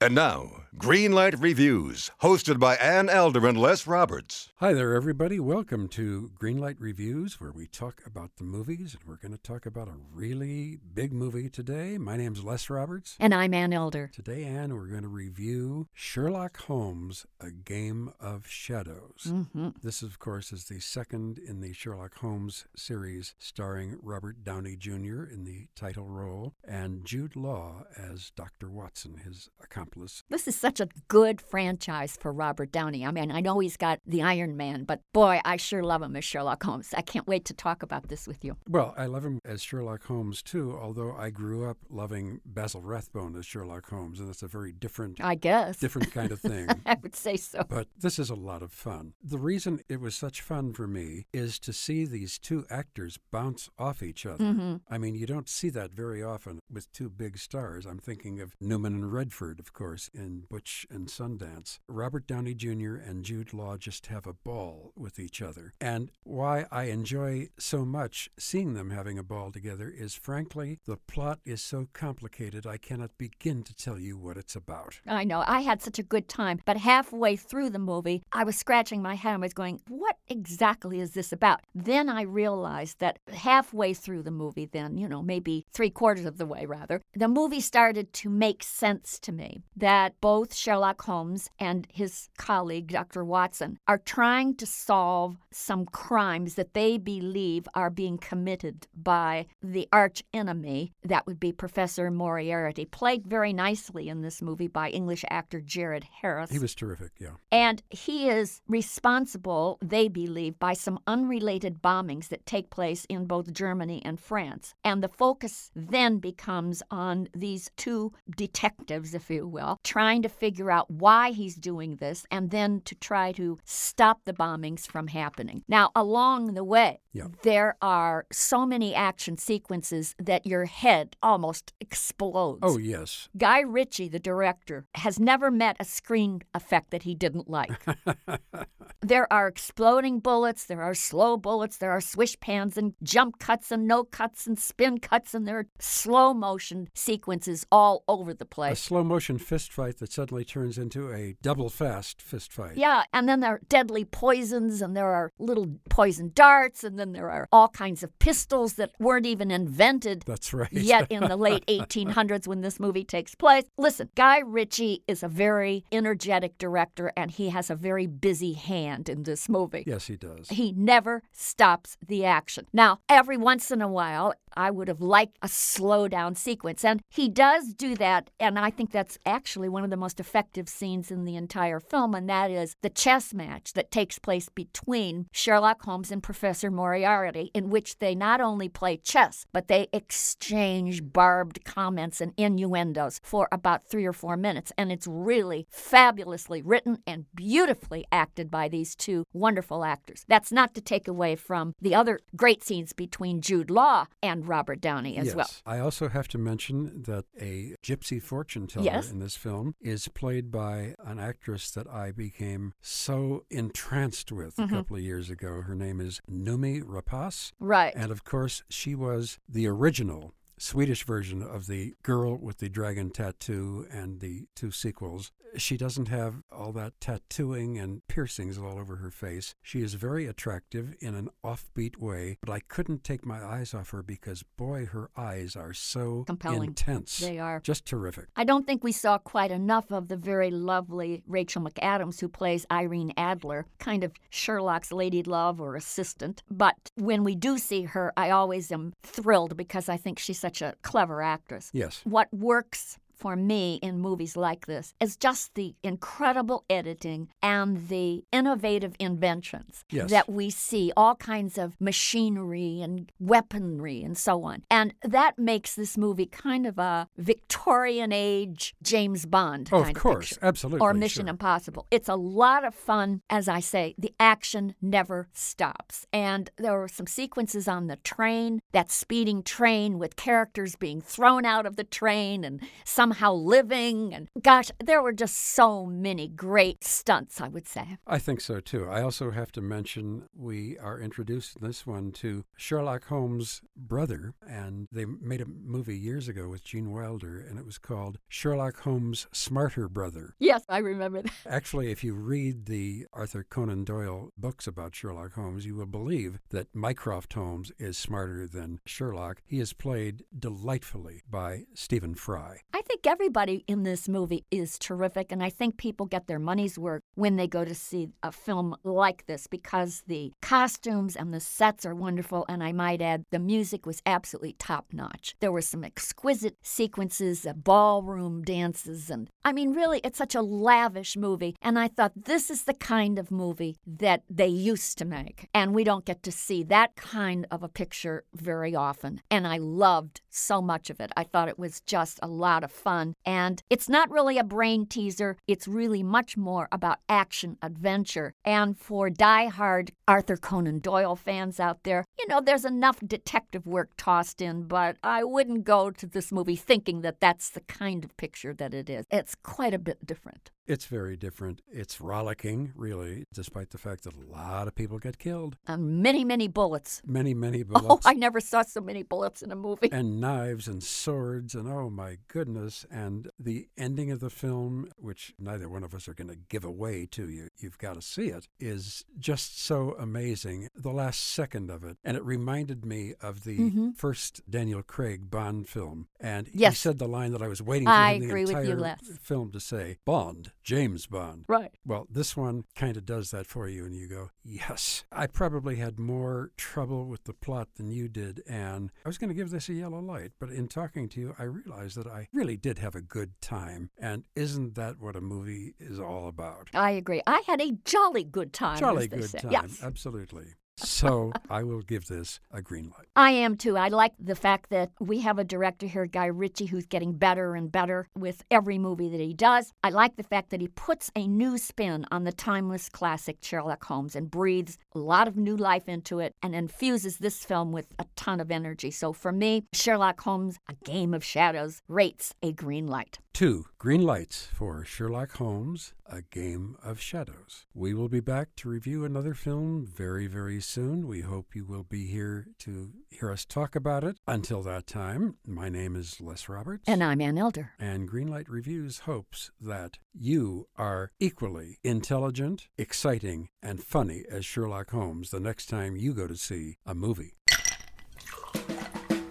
And now, Greenlight Reviews, hosted by Ann Elder and Les Roberts. Hi there, everybody. Welcome to Greenlight Reviews, where we talk about the movies, and we're going to talk about a really big movie today. My name's Les Roberts. And I'm Ann Elder. Today, Ann, we're going to review Sherlock Holmes: A Game of Shadows. Mm-hmm. This, of course, is the second in the Sherlock Holmes series, starring Robert Downey Jr. in the title role and Jude Law as Dr. Watson, his accomplice. This is such a good franchise for Robert Downey. I mean, I know he's got the Iron Man, but boy, I sure love him as Sherlock Holmes. I can't wait to talk about this with you. Well, I love him as Sherlock Holmes too, although I grew up loving Basil Rathbone as Sherlock Holmes, and it's a very different I guess. different kind of thing. I would say so. But this is a lot of fun. The reason it was such fun for me is to see these two actors bounce off each other. Mhm. I mean, you don't see that very often with two big stars. I'm thinking of Newman and Redford, of course, in Butch and Sundance. Robert Downey Jr. and Jude Law just have a ball with each other. And why I enjoy so much seeing them having a ball together is frankly, the plot is so complicated I cannot begin to tell you what it's about. I know. I had such a good time. But halfway through the movie, I was scratching my head. I was going, what exactly is this about? Then I realized that halfway through the movie, then, you know, maybe three quarters of the way rather, the movie started to make sense to me that both Sherlock Holmes and his colleague, Dr. Watson, are trying to solve some crimes that they believe are being committed by the arch enemy. That would be Professor Moriarty, played very nicely in this movie by English actor Jared Harris. He was terrific, yeah. And he is responsible, they believe, by some unrelated bombings that take place in both Germany and France. And the focus then becomes on these two detectives, if you will, trying to figure out why he's doing this and then to try to stop the bombings from happening. Now, along the way, Yeah. there are so many action sequences that your head almost explodes. Oh, yes. Guy Ritchie, the director, has never met a screen effect that he didn't like. there are bullets, there are slow bullets, there are swish pans and jump cuts and no cuts and spin cuts, and there are slow motion sequences all over the place. A slow motion fist fight that suddenly turns into a double fast fist fight. Yeah, and then there are deadly poisons, and there are little poison darts, and then there are all kinds of pistols that weren't even invented That's right. yet in the late 1800s when this movie takes place. Listen, Guy Ritchie is a very energetic director and he has a very busy hand in this movie. Yes, he does. He never stops the action. Now, every once in a while, I would have liked a slow down sequence, and he does do that, and I think that's actually one of the most effective scenes in the entire film, and that is the chess match that takes place between Sherlock Holmes and Professor Moriarty, in which they not only play chess, but they exchange barbed comments and innuendos for about three or four minutes, and it's really fabulously written and beautifully acted by these two wonderful actors. That's not to take away from the other great scenes between Jude Law and Robert Downey as yes. well. I also have to mention that a gypsy fortune teller Yes. in this film is played by an actress that I became so entranced with Mm-hmm. a couple of years ago. Her name is Noomi Rapace. Right. And of course, she was the original Swedish version of the girl with the dragon tattoo and the two sequels. She doesn't have all that tattooing and piercings all over her face. She is very attractive in an offbeat way, but I couldn't take my eyes off her because, boy, her eyes are so Compelling. intense. They are. Just terrific. I don't think we saw quite enough of the very lovely Rachel McAdams, who plays Irene Adler, kind of Sherlock's lady love or assistant. But when we do see her, I always am thrilled because I think she's such a clever actress. Yes. What works for me in movies like this is just the incredible editing and the innovative inventions Yes. that we see, all kinds of machinery and weaponry and so on. And that makes this movie kind of a Victorian age James Bond Oh, of course. Absolutely. Or Mission sure. Impossible. It's a lot of fun. As I say, the action never stops. And there were some sequences on the train, that speeding train with characters being thrown out of the train and some somehow living. And gosh, there were just so many great stunts, I would say. I think so too. I also have to mention we are introduced in this one to Sherlock Holmes' brother, and they made a movie years ago with Gene Wilder, and it was called Sherlock Holmes' Smarter Brother. Yes, I remember that. Actually, if you read the Arthur Conan Doyle books about Sherlock Holmes, you will believe that Mycroft Holmes is smarter than Sherlock. He is played delightfully by Stephen Fry. I think everybody in this movie is terrific, and I think people get their money's worth when they go to see a film like this because the costumes and the sets are wonderful, and I might add, the music was absolutely top notch. There were some exquisite sequences, uh, ballroom dances, and I mean, really, it's such a lavish movie, and I thought this is the kind of movie that they used to make, and we don't get to see that kind of a picture very often, and I loved so much of it. I thought it was just a lot of fun. And it's not really a brain teaser, it's really much more about action adventure. And for die-hard Arthur Conan Doyle fans out there, you know, there's enough detective work tossed in, but I wouldn't go to this movie thinking that that's the kind of picture that it is. It's quite a bit different. It's very different. It's rollicking, really, despite the fact that a lot of people get killed. And many, many bullets. Many, many oh, bullets. Oh. I never saw so many bullets in a movie. and knives and swords and oh my goodness and the ending of the film which neither one of us are going to give away to you you've got to see it is just so amazing the last second of it and it reminded me of the Mhm. first Daniel Craig Bond film and he said the line that I was waiting for I him the agree with you, entire Les. film to say Bond James Bond Right. well, this one kind of does that for you, and you go, yes. I probably had more trouble with the plot than you did, and I was going to give this a yellow light, but in talking to you, I realized that I really did have a good time. And isn't that what a movie is all about? I agree. I had a jolly good time. Jolly good say. time, Yes. absolutely. So I will give this a green light. I am too. I like the fact that we have a director here, Guy Ritchie, who's getting better and better with every movie that he does. I like the fact that he puts a new spin on the timeless classic Sherlock Holmes and breathes a lot of new life into it and infuses this film with a ton of energy. So for me, Sherlock Holmes, A Game of Shadows, rates a green light. Two green lights for Sherlock Holmes, A Game of Shadows. We will be back to review another film very, very soon. We hope you will be here to hear us talk about it. Until that time, my name is Les Roberts. And I'm Ann Elder. and Greenlight Reviews hopes that you are equally intelligent, exciting, and funny as Sherlock Holmes the next time you go to see a movie.